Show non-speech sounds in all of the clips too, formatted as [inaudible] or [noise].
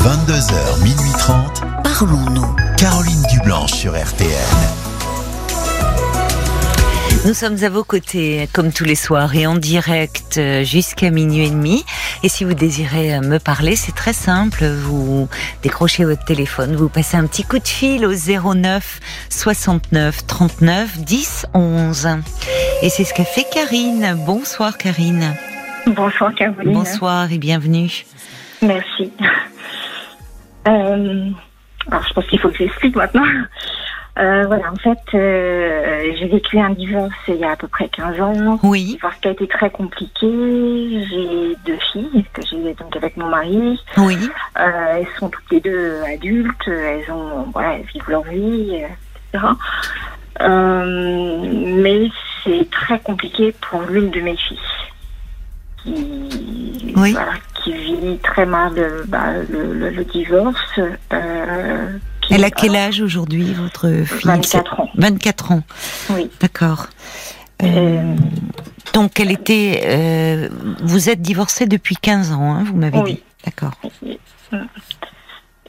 22h, minuit 30. Parlons-nous. Caroline Dublanche sur RTN. Nous sommes à vos côtés, comme tous les soirs, et en direct euh, jusqu'à minuit et demi. Et si vous désirez euh, me parler, c'est très simple. Vous décrochez votre téléphone, vous passez un petit coup de fil au 09 69 39 10 11. Et c'est ce qu'a fait Karine. Bonsoir Karine. Bonsoir Caroline. Bonsoir et bienvenue. Merci. Euh, alors je pense qu'il faut que j'explique maintenant. Euh, voilà, en fait, euh, j'ai vécu un divorce il y a à peu près 15 ans. Oui. Divorce qui a été très compliqué. J'ai deux filles que j'ai donc avec mon mari. Oui. Euh, elles sont toutes les deux adultes. Elles ont, voilà, elles vivent leur vie, euh, etc. Euh, mais c'est très compliqué pour l'une de mes filles. Qui, Oui. voilà, qui vit très mal euh, bah, le, le- le divorce. Euh, qui- Elle a quel âge aujourd'hui, votre fille 24 ans. 24 ans. Oui. D'accord. Euh, Euh, donc, elle était. euh, vous êtes divorcée depuis 15 ans, hein, vous m'avez Oui. dit. D'accord.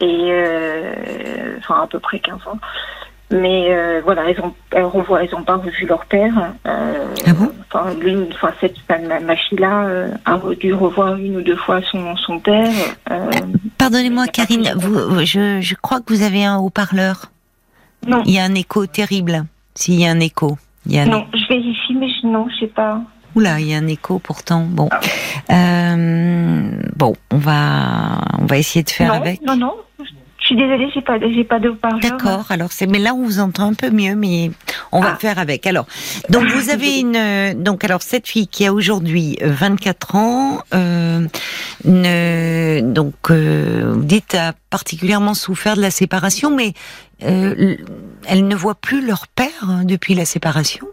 et euh, enfin à peu près 15 ans. Mais euh, voilà, elles ont, elles revoient, elles ont pas revu leur père. Euh, Ah bon? Enfin, l'une, enfin cette ma, ma fille là euh, a dû revoir une ou deux fois son son père. Euh, Pardonnez-moi, Karine, vous, je, je crois que vous avez un haut-parleur. non, Il y a un écho terrible. S'il y a un écho. Il y a un... non, je vérifie, mais je, non, je sais pas. Oula, il y a un écho pourtant. Bon. Ah. Euh, bon, on va, on va essayer de faire non, avec. non, non. Je suis désolée, j'ai pas, j'ai pas de haut-parleur. D'accord. Alors c'est, mais là on vous entend un peu mieux, mais on va Ah. faire avec. Alors, donc vous [laughs] avez une, euh, donc alors cette fille qui a aujourd'hui euh, 24 ans, euh, ne, donc euh, vous dites a particulièrement souffert de la séparation, mais euh, elle ne voit plus leur père hein, depuis la séparation?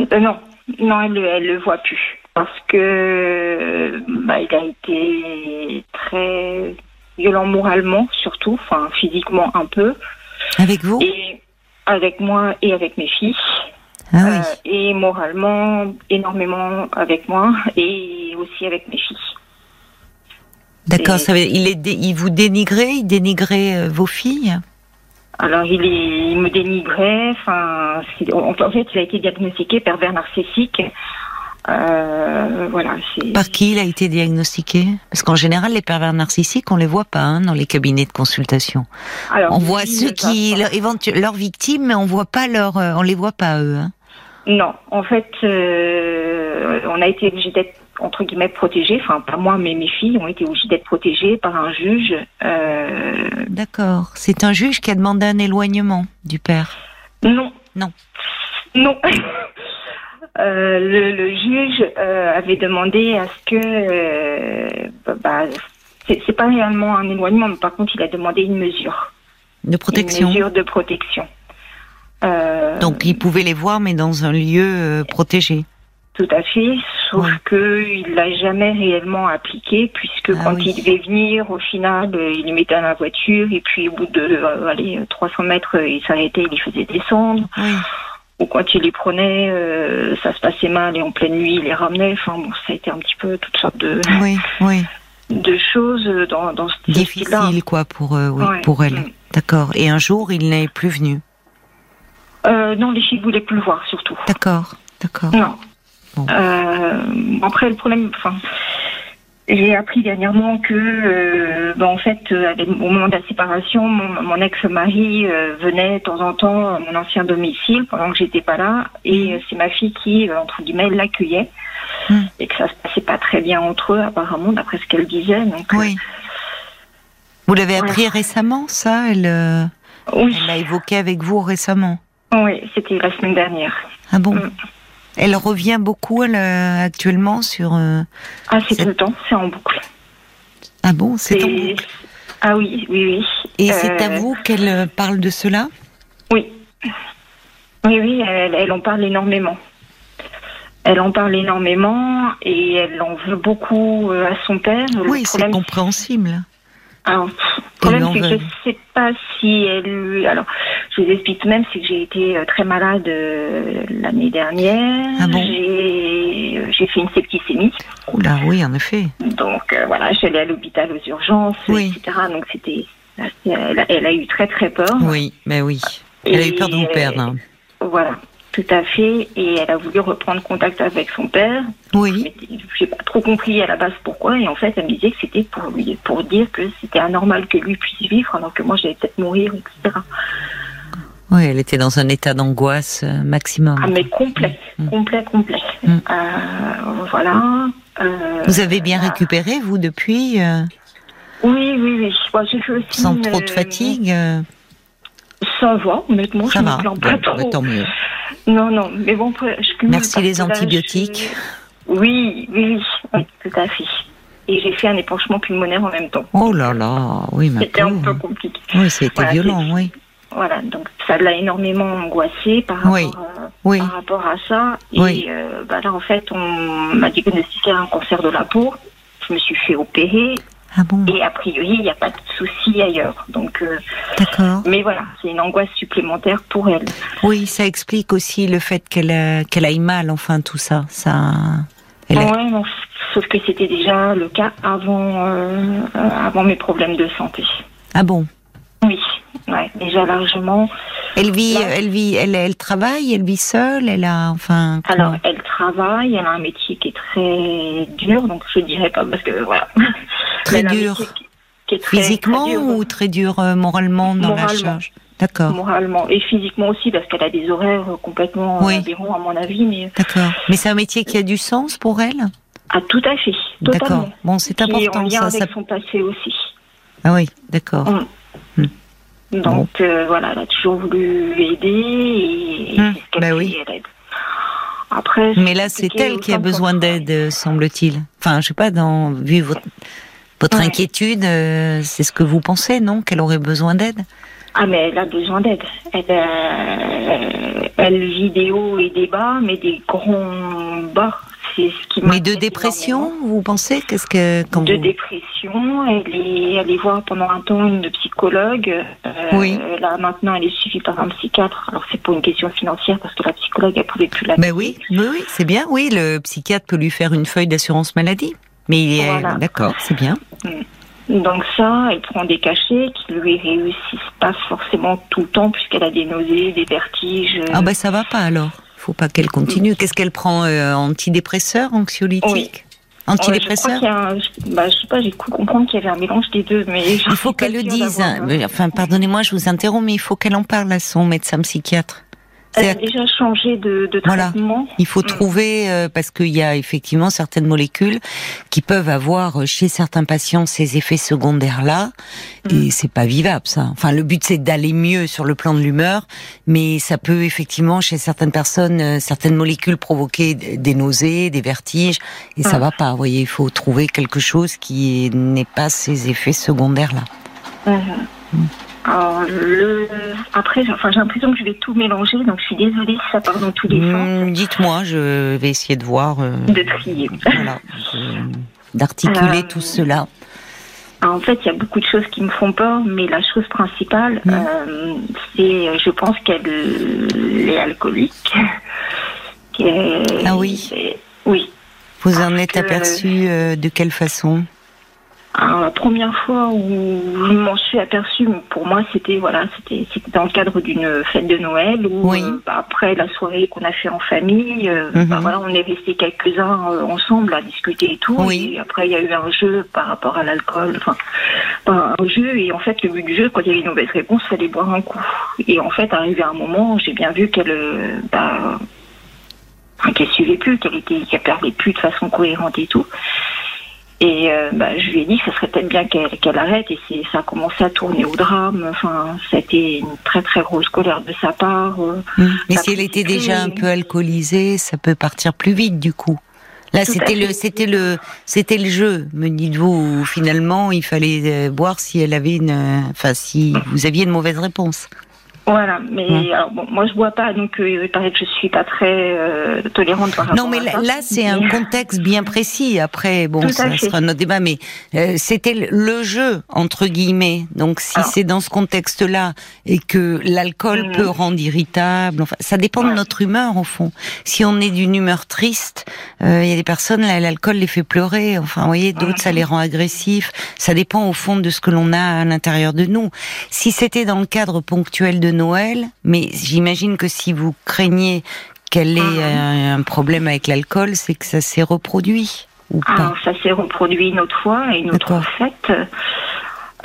Euh, non, non, elle, le- elle le voit plus parce que bah, il a été très violent moralement, surtout, enfin physiquement un peu, Avec vous? Et avec moi et avec mes filles, Ah oui. Euh, et moralement énormément avec moi et aussi avec mes filles. D'accord. et- Ça veut- il est, il vous dénigrait, il dénigrait euh, vos filles? Alors il, est, il me dénigrait, enfin, en fait, il a été diagnostiqué pervers narcissique. Euh, voilà. Par qui il a été diagnostiqué? Parce qu'en général, les pervers narcissiques, on les voit pas hein, dans les cabinets de consultation. Alors, On voit ceux qui, leur, leurs victimes, mais on voit pas leur, euh, on les voit pas eux. Hein. Non, en fait, euh, on a été obligé d'être entre guillemets protégés. Enfin, pas moi, mais mes filles ont été obligées d'être protégées par un juge. Euh, D'accord. C'est un juge qui a demandé un éloignement du père? non. Non. Non. [laughs] Euh, le, le juge euh, avait demandé à ce que, euh, bah, bah, c'est pas réellement un éloignement, mais par contre, il a demandé une mesure, De protection. une mesure de protection. Donc il pouvait les voir, mais dans un lieu protégé. Tout à fait, sauf Ouais. que il l'a jamais réellement appliqué puisque Ah quand oui. il devait venir, au final, il les mettait dans la voiture et puis au bout de allez, 300 mètres, il s'arrêtait, il les faisait descendre. Oui. Ou quand il les prenait, euh, ça se passait mal et en pleine nuit, il les ramenait. Enfin bon, ça a été un petit peu toutes sortes de, Oui, oui. [laughs] de choses dans, dans ce. Difficile quoi pour euh, oui, Ouais. pour elle. Mm. D'accord. Et un jour, il n'est plus venu? Euh, non, les filles voulaient plus le voir surtout. D'accord. D'accord. Non. Bon. Euh, après, le problème, enfin, j'ai appris dernièrement que, euh, ben, en fait, euh, au moment de la séparation, mon, mon ex-mari euh, venait de temps en temps à mon ancien domicile pendant que j'étais pas là, et euh, c'est ma fille qui, euh, entre guillemets, l'accueillait, Mm. et que ça se passait pas très bien entre eux, apparemment, d'après ce qu'elle disait. Donc, euh, Oui. Vous l'avez Voilà. appris récemment, ça Elle, euh, oui, elle l'a évoqué avec vous récemment. oui, c'était la semaine dernière. Ah bon? Mm. Elle revient beaucoup elle, euh, actuellement sur. euh, Ah, c'est tout le temps, c'est en boucle. Ah bon, c'est en C'est- boucle? Ah oui, oui, oui. Et c'est à Euh, vous qu'elle parle de cela? Oui. Oui, oui, elle, elle en parle énormément. Elle en parle énormément et elle en veut beaucoup à son père. Le Oui, c'est compréhensible. Alors, le problème, c'est que je sais pas si elle. Alors, je vous explique tout de même, c'est que j'ai été euh, très malade euh, l'année dernière. Ah bon? J'ai j'ai fait une septicémie. Oula, oui, en effet. Donc euh, voilà, je suis allée à l'hôpital aux urgences, Oui. etc. Donc c'était, elle, a- elle a eu très très peur. Oui, mais oui. Elle a eu peur de vous perdre. hein. Voilà, tout à fait. Et elle a voulu reprendre contact avec son père. Oui. J'ai pas trop compris à la base pourquoi. Et en fait, elle me disait que c'était pour lui, pour dire que c'était anormal que lui puisse vivre, alors que moi j'allais peut-être mourir, etc. Oui, elle était dans un état d'angoisse euh, maximum. Ah mais complet, Mm. complet, complet. Mm. Euh, voilà. Euh, Vous avez bien récupéré, vous, depuis Oui, oui, oui. Moi, fait aussi Sans une- trop de fatigue Ça va, honnêtement, Ça je va. me plains Bon, pas bah, trop. tant mieux. Non, non, mais bon, je cumule Merci les antibiotiques. je- Oui, oui, oui, oui, tout à fait. Et j'ai fait un épanchement pulmonaire en même temps. Oh là là, oui, ma C'était un peu compliqué. Oui, c'était Voilà, violent, oui. Voilà, donc ça l'a énormément angoissé par rapport, Oui. euh, Oui. par rapport à ça. Et Oui. euh, bah là, en fait, on m'a diagnostiqué un cancer de la peau. Je me suis fait opérer Ah bon, et a priori, il n'y a pas de souci ailleurs. Donc, euh, d'accord. mais voilà, c'est une angoisse supplémentaire pour elle. Oui, ça explique aussi le fait qu'elle a- qu'elle aille mal, enfin, tout ça. ça... Elle a- Ouais, non, sauf que c'était déjà le cas avant, euh, euh, avant mes problèmes de santé. Ah bon Oui, ouais, déjà largement. Elle vit, Là- elle vit, elle, elle travaille, elle vit seule, elle a, enfin. Alors, elle travaille, elle a un métier qui est très dur, donc je dirais pas parce que voilà. Très [laughs] dur. qui- qui est très- Physiquement très dur, ou très dur euh, moralement dans la Moralement. charge? D'accord, moralement et physiquement aussi parce qu'elle a des horaires euh, complètement Oui. aberrants à mon avis, mais d'accord. Mais c'est un métier qui a du sens pour elle? Ah, tout à fait, D'accord. Bon, c'est Qui est en important lien ça. avec ça... son passé aussi. Ah oui, d'accord. Donc euh, voilà, elle a toujours voulu aider et, et c'est ce qu'elle bah oui. Après, Mais là, c'est elle qui a besoin d'aide, semble-t-il. Enfin, je sais pas, dans, vu votre, votre Ouais. inquiétude, euh, c'est ce que vous pensez, non Qu'elle aurait besoin d'aide? Ah mais elle a besoin d'aide. Elle, euh, elle vit des hauts et des bas, mais des grands bas. C'est ce qui Mais de dépression, énormément. vous pensez Qu'est-ce que quand De vous... dépression, elle est allée voir pendant un temps une psychologue. Euh, Oui. Là maintenant, elle est suivie par un psychiatre. Alors c'est pour une question financière parce que la psychologue elle pouvait plus la. Mais oui, oui, oui, c'est bien. Oui, le psychiatre peut lui faire une feuille d'assurance maladie. Mais il est Voilà. d'accord, c'est bien. Donc ça, elle prend des cachets qui lui réussissent pas forcément tout le temps puisqu'elle a des nausées, des vertiges. Ah bah ça va pas alors. Faut pas qu'elle continue. Qu'est-ce qu'elle prend euh, Antidépresseur, anxiolytique Oui. Antidépresseur Ouais, je, un- je- bah, je sais pas, j'ai cru comprendre qu'il y avait un mélange des deux, mais Il faut qu'elle le dise. Enfin, pardonnez-moi, je vous interromps, mais il faut qu'elle en parle à son médecin psychiatre. Elle a C'est- déjà changé de, de Voilà. traitement. Il faut Mm. trouver euh, parce qu'il y a effectivement certaines molécules qui peuvent avoir euh, chez certains patients ces effets secondaires là Mm. et c'est pas vivable ça. Enfin le but c'est d'aller mieux sur le plan de l'humeur mais ça peut effectivement chez certaines personnes euh, certaines molécules provoquer des nausées, des vertiges et ça Mm. va pas. Vous voyez, il faut trouver quelque chose qui n'est pas ces effets secondaires là. Mm. Alors, le... Après, j'ai enfin, j'ai l'impression que je vais tout mélanger, donc je suis désolée si ça part dans tous les sens. Hmm, Dites-moi, je vais essayer de voir euh, De trier. voilà, d'articuler Euh, tout cela. En fait, il y a beaucoup de choses qui me font peur, mais la chose principale, Mm. euh, c'est, je pense qu'elle est alcoolique. [laughs] Ah oui. Oui. Vous en êtes que- aperçu euh, de quelle façon? La première fois où je m'en suis aperçue, pour moi, c'était voilà, c'était c'était dans le cadre d'une fête de Noël où Oui. euh, bah, après la soirée qu'on a fait en famille, euh, Mhm. bah, voilà, on est restés quelques-uns euh, ensemble à discuter et tout. Oui. Et après, il y a eu un jeu par rapport à l'alcool, enfin, pas un jeu. Et en fait, le but du jeu, quand il y avait une mauvaise réponse, fallait boire un coup. Et en fait, arrivé à un moment, j'ai bien vu qu'elle, bah, qu'elle suivait plus, qu'elle était, qu'elle parlait plus de façon cohérente et tout. Et euh, bah, je lui ai dit que ce serait peut-être bien qu'elle qu'elle arrête. Et c'est, ça a commencé à tourner au drame. Enfin, ça a été une très très grosse colère de sa part. euh. Mais Ça si elle était déjà un peu alcoolisée, ça peut partir plus vite du coup. Là, c'était le, c'était le, c'était le jeu. Me dites-vous, finalement, il fallait euh, voir si elle avait une, euh, enfin, si vous aviez une mauvaise réponse. Voilà, mais alors, bon, moi je bois pas, donc euh, il paraît que je suis pas très euh, tolérante par rapport Non, mais à là, ça. là, c'est un contexte bien précis. Après, bon, Tout ça sera notre débat, mais euh, c'était le- jeu entre guillemets. Donc, si c'est dans ce contexte-là et que l'alcool Mhm. peut rendre irritable, enfin, ça dépend de notre humeur au fond. Si on est d'une humeur triste, euh, il y a des personnes là, l'alcool les fait pleurer. Enfin, vous voyez, d'autres ça les rend agressifs. Ça dépend au fond de ce que l'on a à l'intérieur de nous. Si c'était dans le cadre ponctuel de Noël, mais j'imagine que si vous craignez qu'elle ait euh, un problème avec l'alcool, c'est que ça s'est reproduit ou pas Alors, ça s'est reproduit une autre fois, et une autre fête.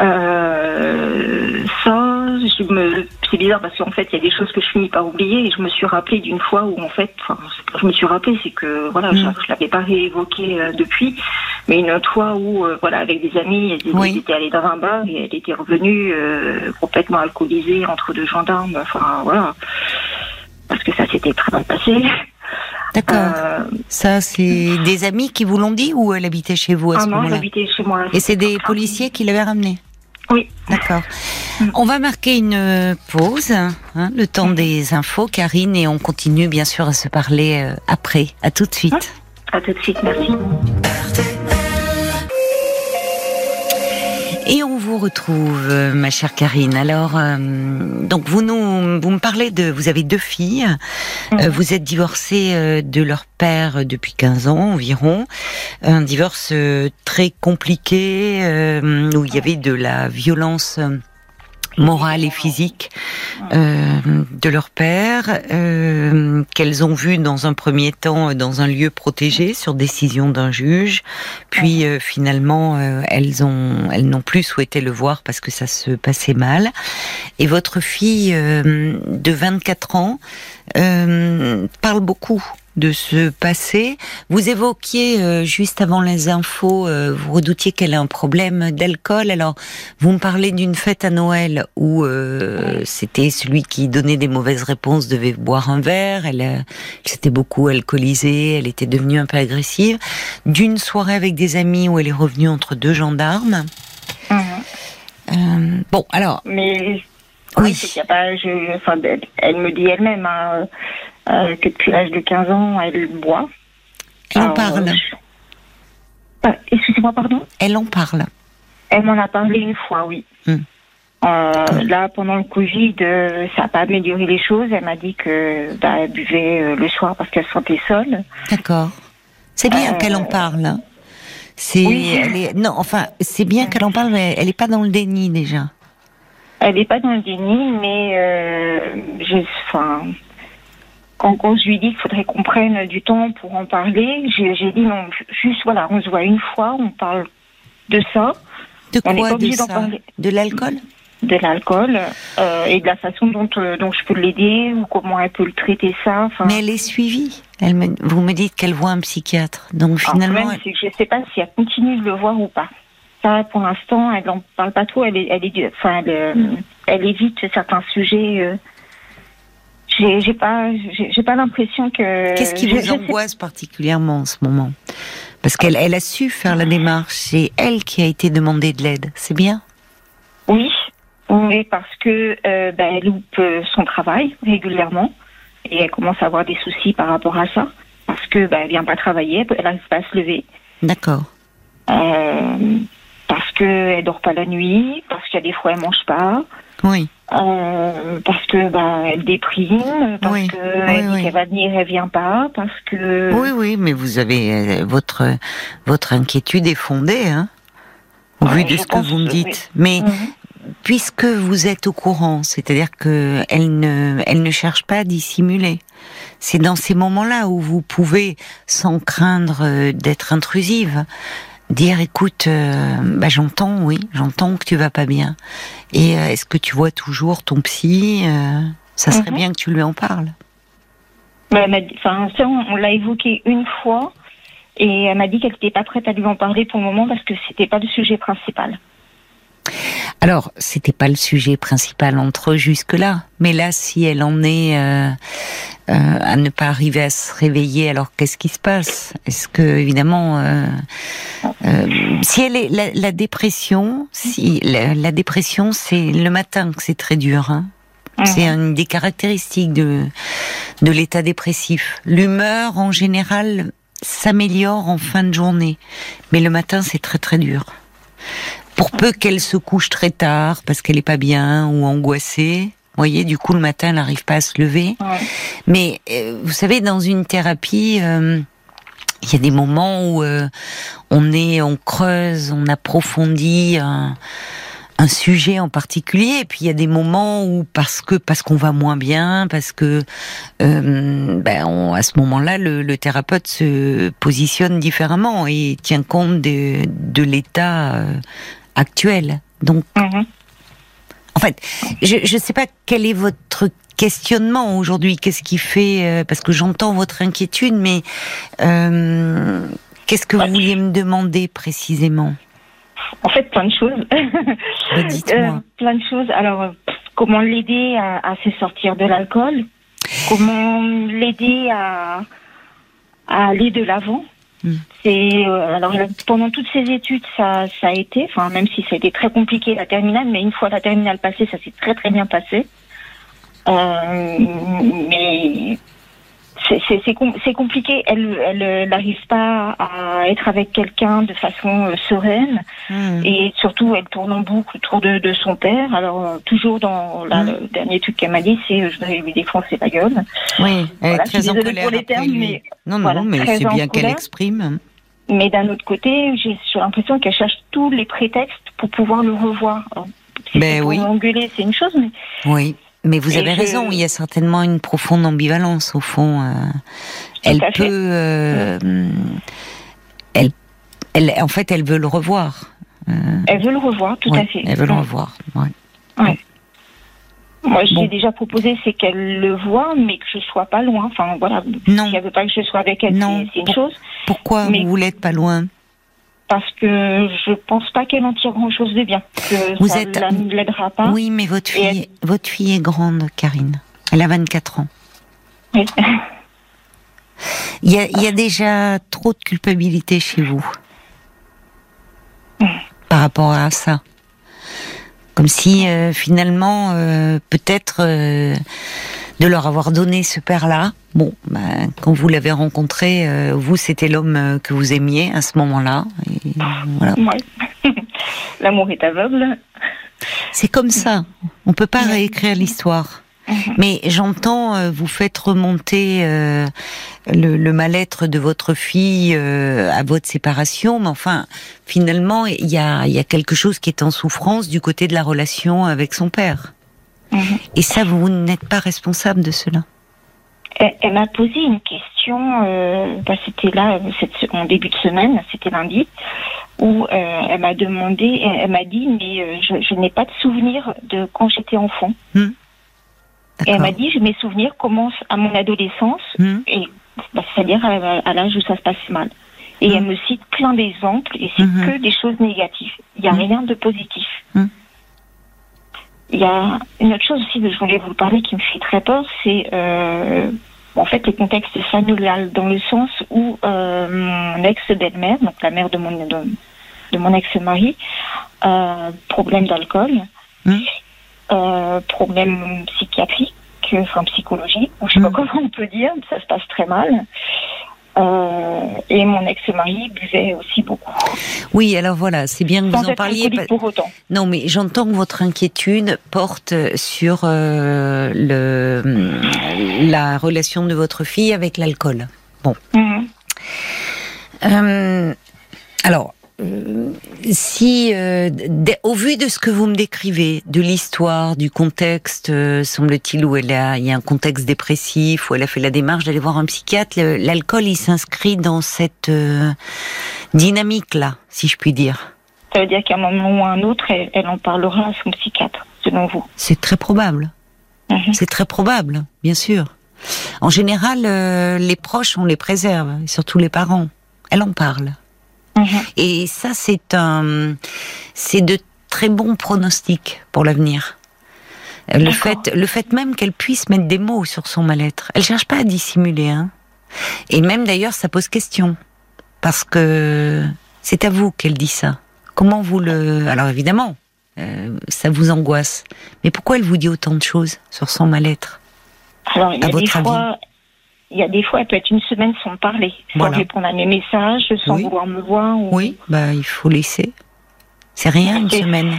Euh, ça, je me, c'est bizarre parce qu'en fait, il y a des choses que je finis par oublier et je me suis rappelé d'une fois où en fait, enfin, je me suis rappelé, c'est que voilà, Mm. je, je l'avais pas réévoqué euh, depuis, mais une autre fois où euh, voilà, avec des amis, elles, Oui. elles étaient allées dans un bar et elle était revenue euh, complètement alcoolisée entre deux gendarmes, enfin voilà, parce que ça s'était très mal passé. D'accord. Euh, Ça, c'est des amis qui vous l'ont dit ou elle habitait chez vous à ah ce non, moment-là j'habitais chez moi. Et c'est des policiers qui l'avaient ramené Oui. D'accord. Mm. On va marquer une pause, hein, le temps Mm. des infos, Karine, et on continue bien sûr à se parler euh, après. À tout de suite. À tout de suite, merci. Et on vous retrouve, euh, ma chère Karine. Alors, euh, donc vous nous, vous me parlez de, vous avez deux filles. Euh, Mhm. vous êtes divorcée euh, de leur père euh, depuis 15 ans environ. Un divorce euh, très compliqué euh, où il y avait de la violence. Morale et physique euh, de leur père, euh, qu'elles ont vu dans un premier temps euh, dans un lieu protégé sur décision d'un juge, puis euh, finalement euh, elles ont elles n'ont plus souhaité le voir parce que ça se passait mal. Et votre fille euh, de 24 ans euh, parle beaucoup de ce passé. Vous évoquiez euh, juste avant les infos, euh, vous redoutiez qu'elle a un problème d'alcool. Alors, vous me parlez d'une fête à Noël où euh, c'était celui qui donnait des mauvaises réponses devait boire un verre. Elle, s'était beaucoup alcoolisée, elle était devenue un peu agressive. D'une soirée avec des amis où elle est revenue entre deux gendarmes. Euh, bon, alors, Mais Oui. a pas, je, enfin, elle, me dit elle-même hein, euh, que depuis l'âge de 15 ans, elle boit. elle en parle. je- Ah, Excusez-moi, pardon? Elle en parle. Elle m'en a parlé une fois, oui. Hmm. Euh, là, pendant le Covid, euh, ça n'a pas amélioré les choses. Elle m'a dit que bah, elle buvait euh, le soir parce qu'elle se sentait seule. D'accord. C'est bien Euh, qu'elle en parle. hein. C'est, oui. elle est, non, enfin, c'est bien qu'elle en parle, mais elle n'est pas dans le déni déjà. Elle n'est pas dans le déni, mais euh, je, enfin, quand, quand je lui dis qu'il faudrait qu'on prenne du temps pour en parler, j'ai dit non, juste voilà, on se voit une fois, on parle de ça, De On n'est quoi pas de obligé d'en ça parler. De l'alcool? De l'alcool euh, et de la façon dont, euh, dont je peux l'aider ou comment elle peut le traiter ça. Mais elle est suivie. Elle me, vous me dites qu'elle voit un psychiatre. Donc finalement, c'est que je ne sais pas si elle continue de le voir ou pas. Pour l'instant, elle n'en parle pas trop. Elle, est, elle, est, enfin, elle, euh, elle évite certains sujets. euh, j'ai pas, j'ai pas l'impression que. qu'est-ce qui vous angoisse particulièrement en ce moment? Parce qu'elle elle a su faire la démarche. C'est elle qui a été demandée de l'aide. C'est bien? Oui, oui, parce que euh, ben, elle loupe son travail régulièrement et elle commence à avoir des soucis par rapport à ça parce que ben, elle vient pas travailler, elle n'arrive pas à se lever, D'accord. euh, parce que elle dort pas la nuit, parce qu'il y a des fois elle mange pas, Oui. euh, parce que ben elle déprime, parce Oui, que oui, elle dit oui. qu'elle va venir, elle vient pas, parce que Oui, oui, mais vous avez euh, votre votre inquiétude est fondée, hein, au Ouais, vu de ce que vous me dites. Mais Mhm. puisque vous êtes au courant, c'est-à-dire que elle ne, elle ne cherche pas à dissimuler. C'est dans ces moments-là où vous pouvez, sans craindre euh, d'être intrusive, dire écoute, euh, bah, j'entends, oui, j'entends que tu vas pas bien. Et euh, est-ce que tu vois toujours ton psy euh, Ça serait Mhm. bien que tu lui en parles. Mais elle dit- ça, on, on l'a évoqué une fois et elle m'a dit qu'elle n'était pas prête à lui en parler pour le moment parce que c'était pas le sujet principal. Alors, c'était pas le sujet principal entre eux jusque-là, mais là, si elle en est euh, euh, à ne pas arriver à se réveiller, alors qu'est-ce qui se passe? Est-ce que, évidemment, euh, si elle est la, la dépression, si la, la dépression, c'est le matin que c'est très dur. Hein C'est une des caractéristiques de, de l'état dépressif. L'humeur, en général, s'améliore en fin de journée. Mais le matin, c'est très très dur. Pour peu qu'elle se couche très tard parce qu'elle est pas bien ou angoissée, vous voyez, du coup, le matin, elle n'arrive pas à se lever. Mais euh, vous savez, dans une thérapie, euh, il y a des moments où euh, on est, on creuse, on approfondit un, un, sujet en particulier, et puis il y a des moments où parce que parce qu'on va moins bien, parce que ben on, à ce moment-là, le, le, thérapeute se positionne différemment et tient compte de, de l'état euh, actuel. Donc, mm-hmm. en fait, je ne sais pas quel est votre questionnement aujourd'hui Qu'est-ce qui fait euh, Parce que j'entends votre inquiétude, mais euh, qu'est-ce que vous vouliez me demander précisément? En fait, plein de choses. Bah, dites-moi. [laughs] Euh, plein de choses. Alors, comment l'aider à, se sortir de l'alcool? Comment l'aider à, à aller de l'avant? Hmm. C'est alors pendant toutes ces études, ça, ça a été, enfin même si ça a été très compliqué la terminale, mais une fois la terminale passée, ça s'est très très bien passé. Euh, mais c'est compliqué. Elle n'arrive pas à être avec quelqu'un de façon euh, sereine. Hmm. Et surtout, elle tourne en boucle autour de, de son père. Alors, euh, toujours dans la, hmm. le dernier truc qu'elle m'a dit, c'est je voudrais lui défoncer la gueule. Oui, elle est très en colère. Pour les termes, mais, non, non, mais c'est bien qu'elle exprime. Mais d'un autre côté, j'ai l'impression qu'elle cherche tous les prétextes pour pouvoir le revoir. ben pour oui. engueuler, c'est une chose, mais oui. Mais vous avez raison, il y a certainement une profonde ambivalence au fond. Euh, elle peut, euh, elle, elle, en fait, elle veut le revoir. Euh, elle veut le revoir, tout à fait. Elle veut le revoir. Ouais. ouais. Moi, j'ai déjà proposé, c'est qu'elle le voit, mais que je sois pas loin. Enfin, voilà. Non. Si elle veut pas que je sois avec elle, c'est une chose. Pourquoi vous voulez être pas loin? Parce que je pense pas qu'elle en tire grand-chose de bien. Que Vous ça êtes ne l'aidera pas. Oui, mais votre fille, votre fille est grande, Karine. Elle a 24 ans. Oui. Il y, a, il y a déjà trop de culpabilité chez vous par rapport à ça. Comme si euh, finalement, euh, peut-être euh, de leur avoir donné ce père-là. Bon, ben, quand vous l'avez rencontré, euh, vous, c'était l'homme euh, que vous aimiez à ce moment-là. Voilà. [laughs] [laughs] L'amour est aveugle. C'est comme ça. On peut pas réécrire l'histoire. Mhm. Mais j'entends, euh, vous faites remonter le, mal-être de votre fille à votre séparation, mais enfin, finalement, il y a, y a quelque chose qui est en souffrance du côté de la relation avec son père. Et ça, vous n'êtes pas responsable de cela. Elle, m'a posé une question, euh, bah, c'était là, en début de semaine, c'était lundi, où euh, elle m'a demandé, elle, m'a dit, mais euh, je, n'ai pas de souvenir de quand j'étais enfant. Hmm. Et elle m'a dit, mes souvenirs commencent à mon adolescence, hmm. et bah, c'est-à-dire à, l'âge où ça se passe mal. Et hmm. elle me cite plein d'exemples, et c'est que des choses négatives. Il n'y a rien de positif. Il y a une autre chose aussi que je voulais vous parler qui me fait très peur, c'est euh, en fait le contexte familial, dans le sens où euh, mon ex-belle-mère, donc la mère de mon, de, mon ex-mari, euh, problème d'alcool, mmh. euh, problème psychiatrique, enfin psychologique, je sais pas mmh. comment on peut dire, ça se passe très mal. Euh, et mon ex-mari buvait aussi beaucoup. Oui, alors voilà, c'est bien que vous en parliez. Pour autant. Non, mais j'entends que votre inquiétude porte sur euh, le, la relation de votre fille avec l'alcool. Bon. Mhm. Euh, alors, si, euh, au vu de ce que vous me décrivez, de l'histoire, du contexte, euh, semble-t-il, où elle a, il y a un contexte dépressif, où elle a fait la démarche d'aller voir un psychiatre, l'alcool, il s'inscrit dans cette dynamique-là, si je puis dire. Ça veut dire qu'à un moment ou à un autre, elle, en parlera à son psychiatre, selon vous. C'est très probable. Mhm. C'est très probable, bien sûr. En général, les proches, on les préserve, surtout les parents. Elle en parle. Mhm. Et ça, c'est un, c'est de très bons pronostics pour l'avenir. Le fait, le fait même qu'elle puisse mettre des mots sur son mal-être. Elle cherche pas à dissimuler, hein. Et même d'ailleurs, ça pose question. Parce que c'est à vous qu'elle dit ça. Comment vous le, alors évidemment, euh, ça vous angoisse. Mais pourquoi elle vous dit autant de choses sur son mal-être? Alors, il y À a des votre avis? fois, il y a des fois, elle peut être une semaine sans parler, sans Voilà. répondre à mes messages, sans Oui. vouloir me voir. ou- Oui, bah il faut laisser. C'est rien une semaine.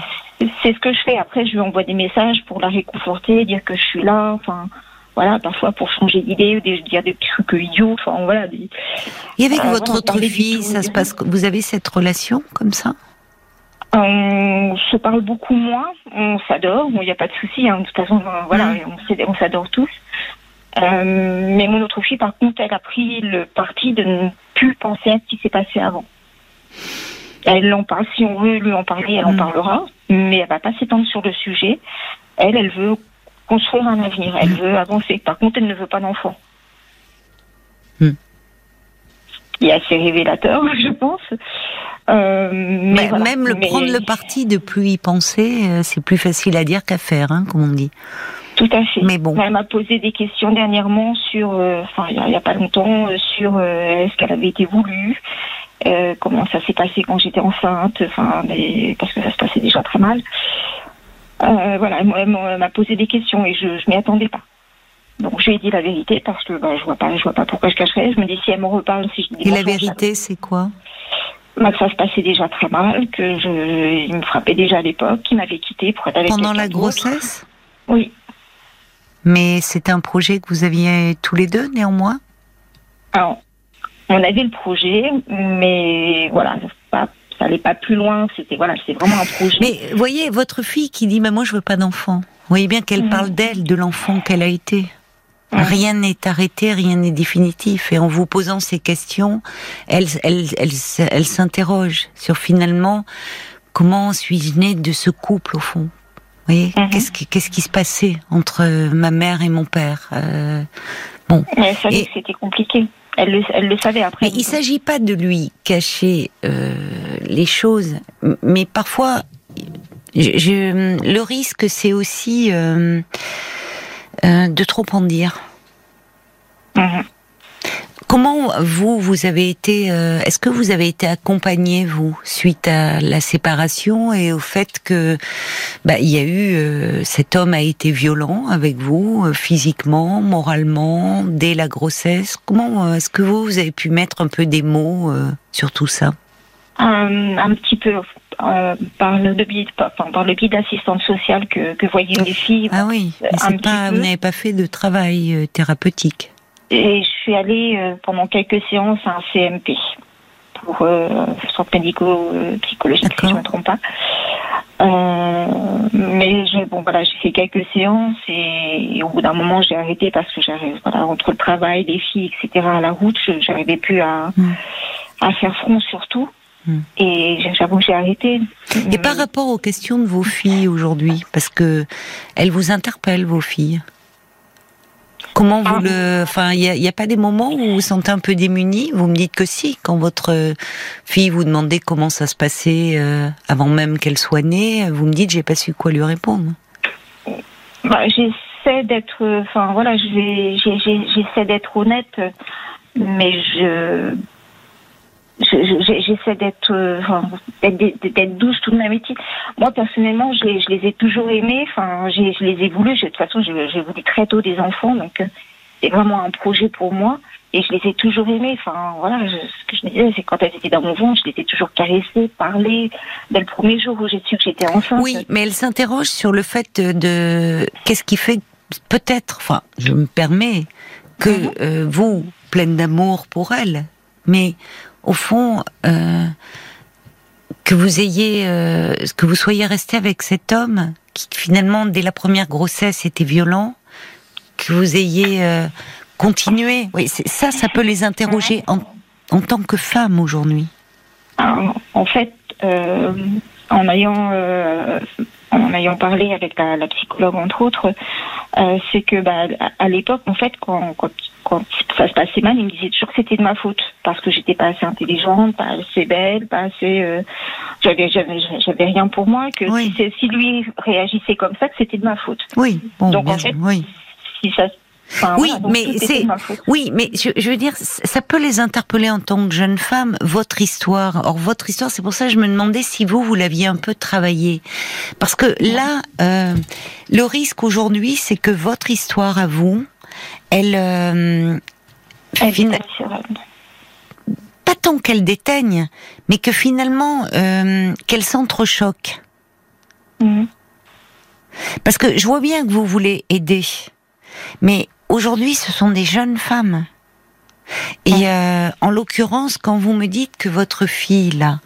C'est ce que je fais. Après, je lui envoie des messages pour la réconforter, dire que je suis là. Enfin, voilà, parfois pour changer d'idée, ou dire des trucs idiots. Enfin, voilà. des- Et avec Euh, votre voilà, autre parler fille, ça se passe. Vous avez cette relation comme ça? On se parle beaucoup moins, on s'adore, il n'y a pas de souci. hein. De toute façon, euh, voilà, Mm. s'aide- on s'adore tous. Euh, mais mon autre fille, par contre, elle a pris le parti de ne plus penser à ce qui s'est passé avant. Elle en parle, si on veut lui en parler, elle en Mm. parlera, mais elle va pas s'étendre sur le sujet. Elle, elle veut construire un avenir, elle veut avancer. Par contre, elle ne veut pas d'enfant. Mm. Il est assez révélateur, [laughs] je pense. Euh, mais voilà. Même le Mais- prendre le parti de plus y penser, euh, c'est plus facile à dire qu'à faire, hein, comme on dit. Tout à fait. Mais bon. Elle m'a posé des questions dernièrement sur, euh, enfin il y a- pas longtemps, euh, sur euh, est-ce qu'elle avait été voulue, comment ça s'est passé quand j'étais enceinte, enfin parce que ça se passait déjà très mal. Euh, voilà, elle m'a- posé des questions et je, je m'y attendais pas. Donc j'ai dit la vérité parce que bah, je vois pas, je vois pas pourquoi je cacherais. Je me dis si elle me reparle, si je dis Et la vérité, c'est quoi? Bah, que ça se passait déjà très mal, que je, il me frappait déjà à l'époque, qu'il m'avait quitté pour être avec Pendant la grossesse? Oui. Mais c'était un projet que vous aviez tous les deux, néanmoins? Alors, on avait le projet, mais voilà, pas, ça allait pas plus loin. C'était voilà, c'est vraiment un projet. Mais voyez, votre fille qui dit, moi je veux pas d'enfant. Vous voyez bien qu'elle Mhm. parle d'elle, de l'enfant qu'elle a été. Rien n'est arrêté, rien n'est définitif. Et en vous posant ces questions, elle, elle, elle, elle s'interroge sur finalement comment suis-je née de ce couple au fond? Vous voyez, Mhm. qu'est-ce qui, se passait entre ma mère et mon père Euh, Mais elle savait Et- que c'était compliqué. Elle le, elle le savait après. Mais il s'agit pas de lui cacher euh, les choses, mais parfois, je, je- le risque, c'est aussi euh, euh, de trop en dire. Mhm. Comment vous, vous avez été, euh, est-ce que vous avez été accompagné, vous, suite à la séparation et au fait que, bah, il y a eu, euh, cet homme a été violent avec vous, euh, physiquement, moralement, dès la grossesse? Comment est-ce que vous, vous avez pu mettre un peu des mots sur tout ça? Un, un petit peu euh, par le biais, enfin, par le biais d'assistante sociale que, que voyaient les filles. Ah oui, mais un c'est petit pas, peu. vous n'avez pas fait de travail thérapeutique. Et je suis allée euh, pendant quelques séances à un CMP pour euh, centre médico-psychologique, si D'accord. je ne me trompe pas. Euh, mais je, bon voilà, j'ai fait quelques séances et, et au bout d'un moment j'ai arrêté parce que j'arrive voilà entre le travail, les filles, etc. à la route, j'arrivais plus à Mm. à faire front surtout. Mm. Et j'avoue que j'ai arrêté. Et par rapport aux questions de vos filles aujourd'hui, parce que elles vous interpellent, vos filles. Comment vous Ah. le, enfin, il n'y a, pas des moments où vous vous sentez un peu démunis? Vous me dites que si, quand votre euh, fille vous demandait comment ça se passait euh, avant même qu'elle soit née, vous me dites j'ai pas su quoi lui répondre. Bah, j'essaie d'être, enfin voilà, j'essaie d'être honnête, mais je- j'essaie d'être, euh, d'être, d'être douce tout de même. été. Moi personnellement, je les, je les ai toujours aimés. Enfin, je les ai voulu. Je- De toute façon, j'ai voulu très tôt des enfants, donc euh, c'est vraiment un projet pour moi. Et je les ai toujours aimés. Enfin, voilà, je- ce que je me disais, c'est quand elles étaient dans mon ventre, je les ai toujours caressées, parlé. Dès le premier jour où j'ai su que j'étais enceinte. Oui, mais elle s'interroge sur le fait de, de- qu'est-ce qui fait peut-être, enfin, je me permets que Mhm. euh, vous, pleine d'amour pour elle, mais au fond, euh, que vous ayez, euh, que vous soyez resté avec cet homme qui finalement dès la première grossesse était violent, que vous ayez euh, continué. Oui, ça, ça peut les interroger en, en tant que femme aujourd'hui. En fait, en ayant euh, en ayant parlé avec la, la psychologue entre autres, euh, c'est que bah, à, l'époque, en fait, quand, quand quand ça se passait mal, il me disait toujours que c'était de ma faute parce que j'étais pas assez intelligente, pas assez belle, pas assez. euh, j'avais j'avais j'avais rien pour moi. Que Oui. si, si lui réagissait comme ça, que c'était de ma faute. Oui, bon, Donc, bien en fait, oui. Si ça oui, mais c'est oui, mais je, je, veux dire, ça peut les interpeller en tant que jeune femme. Votre histoire, or votre histoire, c'est pour ça que je me demandais si vous vous l'aviez un peu travaillé, parce que là, euh, le risque aujourd'hui, c'est que votre histoire à vous, elle, euh, elle pas tant qu'elle déteigne, mais que finalement euh, qu'elle s'entrechoque. Mhm. Parce que je vois bien que vous voulez aider, mais aujourd'hui, ce sont des jeunes femmes. Et euh, en l'occurrence, quand vous me dites que votre fille, là,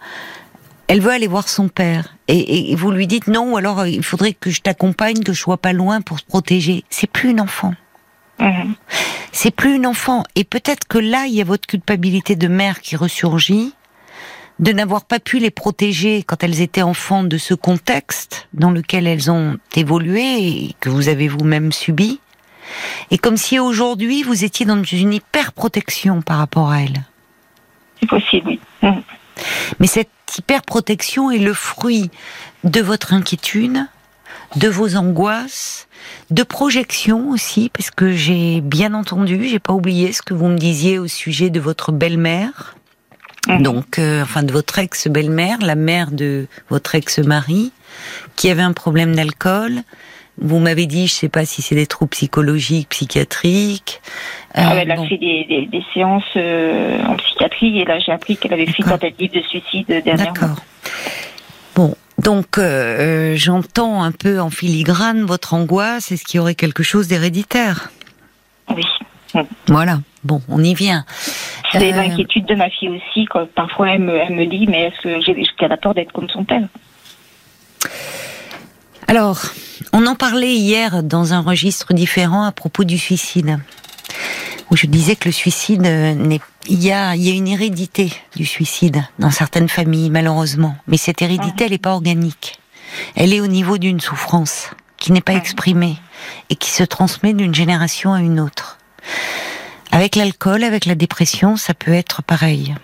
elle veut aller voir son père, et, vous lui dites non, alors euh, il faudrait que je t'accompagne, que je sois pas loin pour se protéger, c'est plus une enfant. Mhm. C'est plus une enfant. Et peut-être que là, il y a votre culpabilité de mère qui ressurgit, de n'avoir pas pu les protéger quand elles étaient enfants de ce contexte dans lequel elles ont évolué et que vous avez vous-même subi. Et comme si aujourd'hui vous étiez dans une hyper protection par rapport à elles. C'est possible, oui. Mmh. Mais cette hyper protection est le fruit de votre inquiétude, de vos angoisses, de projection aussi, parce que j'ai bien entendu, j'ai pas oublié ce que vous me disiez au sujet de votre belle-mère, Mhm. Donc, euh, enfin, de votre ex-belle-mère, la mère de votre ex-mari, qui avait un problème d'alcool. Vous m'avez dit, je sais pas si c'est des troubles psychologiques, psychiatriques. Euh, ah, elle a fait des, des, séances euh, en psychiatrie et là j'ai appris qu'elle avait fait une tentative de suicide dernièrement. D'accord. Bon, donc euh, j'entends un peu en filigrane votre angoisse. Est-ce qu'il y aurait quelque chose d'héréditaire? Oui. Voilà. Bon, on y vient. C'est euh, l'inquiétude de ma fille aussi, quand parfois elle me, elle me dit, mais est-ce qu'elle a peur d'être comme son père? Alors, on en parlait hier dans un registre différent à propos du suicide, où je disais que le suicide euh, n'est il y a, il y a une hérédité du suicide dans certaines familles, malheureusement. Mais cette hérédité, elle n'est pas organique. Elle est au niveau d'une souffrance qui n'est pas exprimée et qui se transmet d'une génération à une autre. Avec l'alcool, avec la dépression, ça peut être pareil.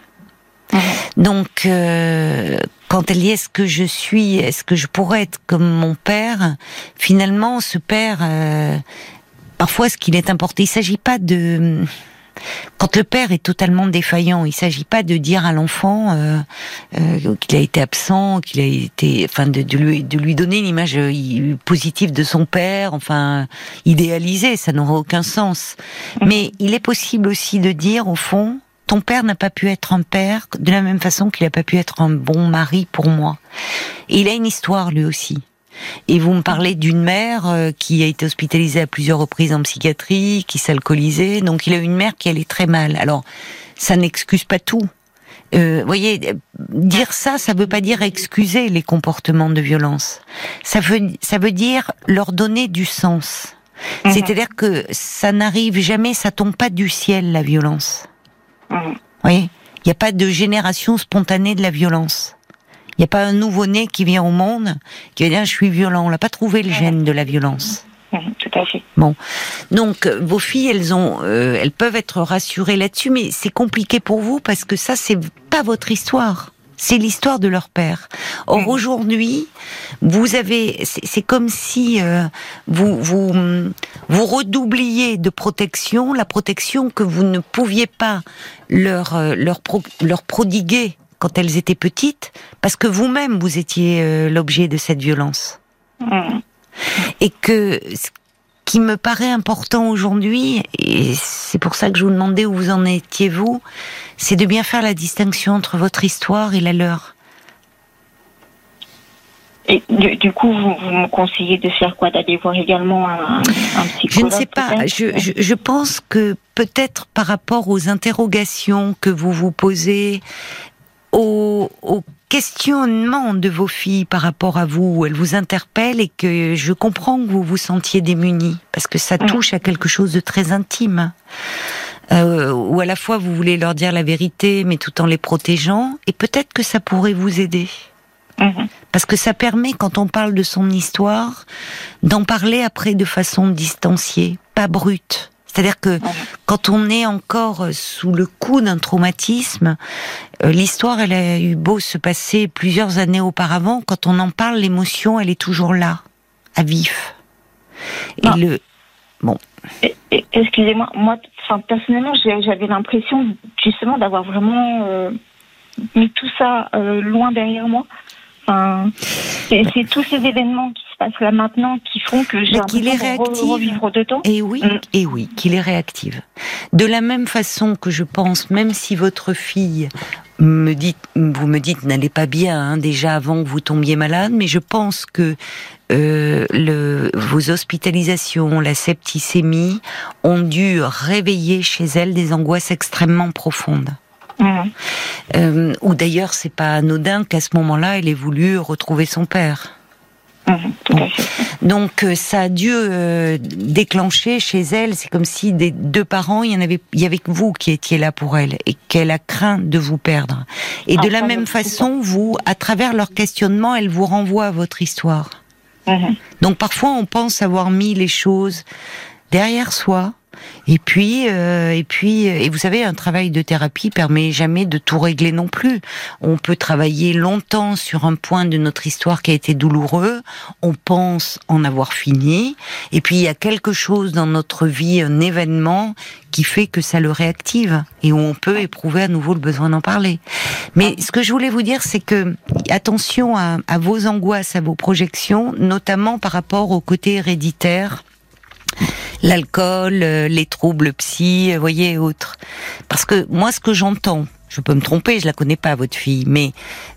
Donc, euh, quand elle dit est-ce que je suis, est-ce que je pourrais être comme mon père, finalement, ce père, euh, parfois, ce qu'il est important, il s'agit pas de quand le père est totalement défaillant, il s'agit pas de dire à l'enfant euh, euh, qu'il a été absent, qu'il a été, enfin, de, lui, de lui donner une image euh, positive de son père, enfin, idéalisée, ça n'aura aucun sens. Mais il est possible aussi de dire, au fond, ton père n'a pas pu être un père de la même façon qu'il n'a pas pu être un bon mari pour moi. Et il a une histoire lui aussi. Et vous me parlez d'une mère euh, qui a été hospitalisée à plusieurs reprises en psychiatrie, qui s'alcoolisait. Donc il a une mère qui allait très mal. Alors ça n'excuse pas tout. Euh, voyez, dire ça, ça veut pas dire excuser les comportements de violence. Ça veut, ça veut dire leur donner du sens. Mhm. C'est-à-dire que ça n'arrive jamais, ça tombe pas du ciel la violence. Mhm. voyez, il n'y a pas de génération spontanée de la violence. Il n'y a pas un nouveau-né qui vient au monde qui va dire je suis violent. On n'a pas trouvé le gène de la violence. Tout à fait. Bon, donc vos filles, elles ont, euh, elles peuvent être rassurées là-dessus, mais c'est compliqué pour vous parce que ça, c'est pas votre histoire. C'est l'histoire de leur père. Or aujourd'hui, vous avez, c'est comme si euh, vous vous vous redoubliez de protection, la protection que vous ne pouviez pas leur leur leur prodiguer quand elles étaient petites, parce que vous-même, vous étiez euh, l'objet de cette violence. Mm. Et que qui me paraît important aujourd'hui, et c'est pour ça que je vous demandais où vous en étiez vous, c'est de bien faire la distinction entre votre histoire et la leur. Et du, coup, vous, me conseillez de faire quoi? D'aller voir également un, un, psychologue Je ne sais pas. Je, je, pense que peut-être par rapport aux interrogations que vous vous posez, au, questionnement de vos filles par rapport à vous, où elles vous interpellent et que je comprends que vous vous sentiez démunis, parce que ça touche à quelque chose de très intime. Euh, ou à la fois vous voulez leur dire la vérité, mais tout en les protégeant, et peut-être que ça pourrait vous aider. Mhm. Parce que ça permet, quand on parle de son histoire, d'en parler après de façon distanciée, pas brute. C'est-à-dire que quand on est encore sous le coup d'un traumatisme, euh, l'histoire, elle a eu beau se passer plusieurs années auparavant, quand on en parle, l'émotion, elle est toujours là, à vif. Et le, Bon. Excusez-moi, moi, enfin, personnellement, j'avais l'impression justement d'avoir vraiment euh, mis tout ça euh, loin derrière moi. Enfin, c'est tous ces événements qui se passent là maintenant qui font que j'ai de revivre temps. Et oui, mm. et oui, qu'il est réactive. De la même façon que je pense, même si votre fille me dit, vous me dites n'allez pas bien hein, déjà avant que vous tombiez malade, mais je pense que euh, le, vos hospitalisations, la septicémie ont dû réveiller chez elle des angoisses extrêmement profondes. Mmh. Euh, ou d'ailleurs, c'est pas anodin qu'à ce moment-là, elle ait voulu retrouver son père. Mmh, Donc euh, ça a dû euh, déclencher chez elle, c'est comme si des deux parents, il y en avait, il y avait que vous qui étiez là pour elle et qu'elle a craint de vous perdre. Et de la même façon, vous, à travers leur questionnement, elle vous renvoie à votre histoire. Mhm. Donc parfois on pense avoir mis les choses derrière soi. Et puis, euh, et puis, et vous savez, un travail de thérapie permet jamais de tout régler non plus. On peut travailler longtemps sur un point de notre histoire qui a été douloureux. On pense en avoir fini. Et puis il y a quelque chose dans notre vie, un événement qui fait que ça le réactive et où on peut éprouver à nouveau le besoin d'en parler. Mais ce que je voulais vous dire, c'est que attention à, vos angoisses, à vos projections, notamment par rapport au côté héréditaire l'alcool, euh, les troubles psy, vous voyez, autres. Parce que moi, ce que j'entends, je peux me tromper, je la connais pas, votre fille, mais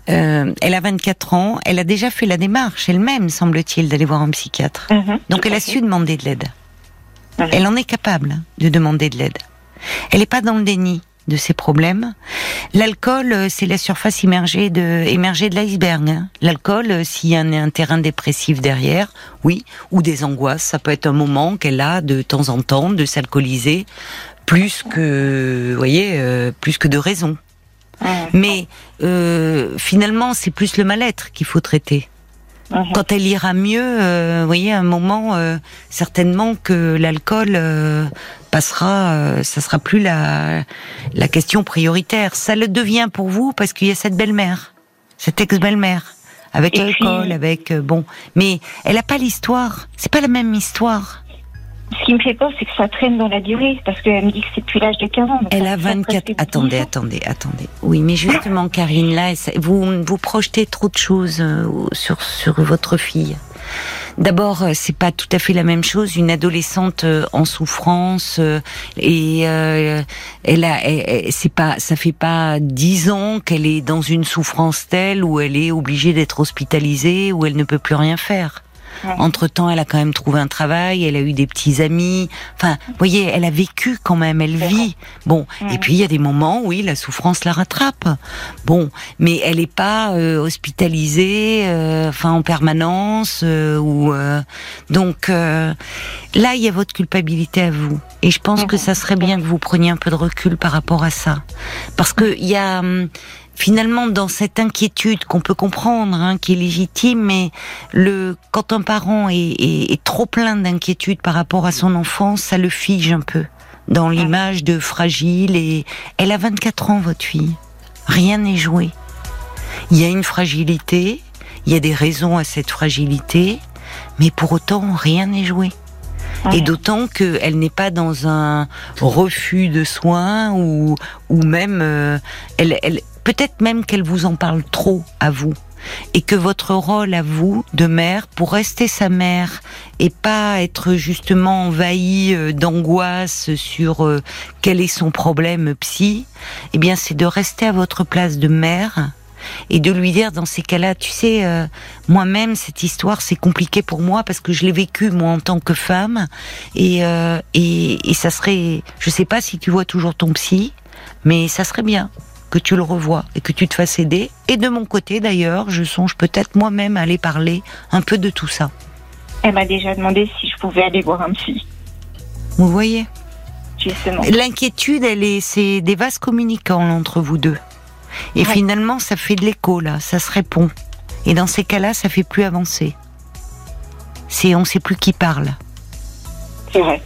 euh, elle a 24 ans, elle a déjà fait la démarche elle-même, semble-t-il, d'aller voir un psychiatre. Mhm. Donc elle a su demander de l'aide. Elle en est capable de demander de l'aide. Elle n'est pas dans le déni de ses problèmes. L'alcool, euh, c'est la surface immergée de, émergée de l'iceberg. Hein. L'alcool, euh, s'il y a un, terrain dépressif derrière, oui, ou des angoisses, ça peut être un moment qu'elle a de temps en temps de s'alcooliser, plus que, vous voyez, euh, plus que de raison. Mais finalement, c'est plus le mal-être qu'il faut traiter. Quand elle ira mieux, euh, vous voyez, à un moment, euh, certainement que l'alcool passera, ça sera plus la, la question prioritaire. Ça le devient pour vous parce qu'il y a cette belle-mère, cette ex-belle-mère, avec l'alcool, avec bon. Mais elle n'a pas l'histoire. C'est pas la même histoire. Ce qui me fait peur, c'est que ça traîne dans la durée, parce qu'elle me dit que c'est depuis l'âge de 40 ans. Elle a 24. Attendez, attendez, attendez. Oui, mais justement, Karine, là, vous, vous projetez trop de choses euh, sur, sur votre fille. D'abord, euh, c'est pas tout à fait la même chose. Une adolescente euh, en souffrance et elle a, c'est pas, ça fait pas dix ans qu'elle est dans une souffrance telle où elle est obligée d'être hospitalisée, où elle ne peut plus rien faire. Entre temps, elle a quand même trouvé un travail, elle a eu des petits amis. Enfin, vous voyez, elle a vécu quand même, elle vit. Bon, et puis il y a des moments, oui, la souffrance la rattrape. Bon, mais elle n'est pas euh, hospitalisée, euh, enfin en permanence euh, ou donc là, il y a votre culpabilité à vous. Et je pense que ça serait bien que vous preniez un peu de recul par rapport à ça, parce que il y a hum, finalement dans cette inquiétude qu'on peut comprendre, hein, qui est légitime, mais le quand un parent est, trop plein d'inquiétude par rapport à son enfant, ça le fige un peu dans l'image de fragile. Et elle a 24 ans, votre fille. Rien n'est joué. Il y a une fragilité, il y a des raisons à cette fragilité, mais pour autant rien n'est joué. Et d'autant qu'elle n'est pas dans un refus de soins ou, ou même euh, elle, elle, Peut-être même qu'elle vous en parle trop à vous et que votre rôle à vous de mère pour rester sa mère et pas être justement envahi euh, d'angoisse sur euh, quel est son problème psy, eh bien c'est de rester à votre place de mère et de lui dire dans ces cas-là, tu sais, euh, moi-même cette histoire c'est compliqué pour moi parce que je l'ai vécu moi en tant que femme et, et et ça serait, je sais pas si tu vois toujours ton psy, mais ça serait bien que tu le revois et que tu te fasses aider. Et de mon côté, d'ailleurs, je songe peut-être moi-même à aller parler un peu de tout ça. Elle m'a déjà demandé si je pouvais aller voir un psy. Vous voyez. L'inquiétude, elle est, c'est des vases communicants entre vous deux. Et finalement, ça fait de l'écho là, ça se répond. Et dans ces cas-là, ça fait plus avancer. C'est, on sait plus qui parle. C'est vrai.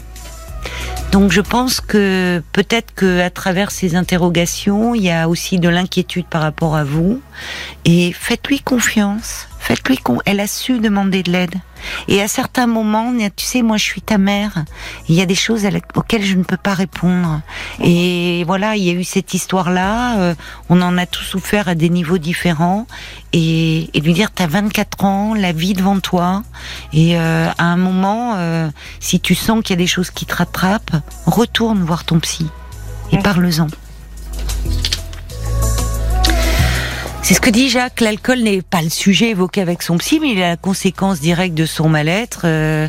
Donc je pense que peut-être que à travers ces interrogations, il y a aussi de l'inquiétude par rapport à vous et faites-lui confiance. Faites-lui qu'on, elle a su demander de l'aide. Et à certains moments, tu sais, moi je suis ta mère. Il y a des choses auxquelles je ne peux pas répondre. Et voilà, il y a eu cette histoire-là. Euh, on en a tous souffert à des niveaux différents. Et, et lui dire, t'as 24 ans, la vie devant toi. Et euh, à un moment, euh, si tu sens qu'il y a des choses qui te rattrapent, retourne voir ton psy et parle-en. C'est ce que dit Jacques. L'alcool n'est pas le sujet évoqué avec son psy, mais il est la conséquence directe de son mal-être. Euh,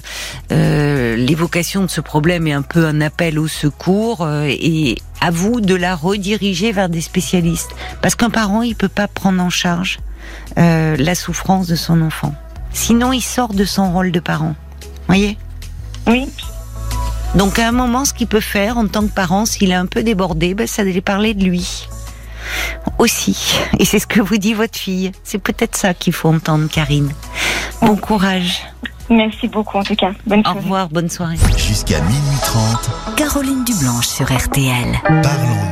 euh, l'évocation de ce problème est un peu un appel au secours euh, et à vous de la rediriger vers des spécialistes. Parce qu'un parent, il peut pas prendre en charge la souffrance de son enfant. Sinon, il sort de son rôle de parent. Voyez? Oui. Donc à un moment, ce qu'il peut faire en tant que parent, s'il est un peu débordé, ben, ça d'aller parler de lui aussi. Et c'est ce que vous dit votre fille. C'est peut-être ça qu'il faut entendre, Karine. Bon courage. Merci beaucoup en tout cas. Bonne soirée. Au revoir, bonne soirée. Jusqu'à minuit 30. Caroline Dublanche sur RTL. Parlons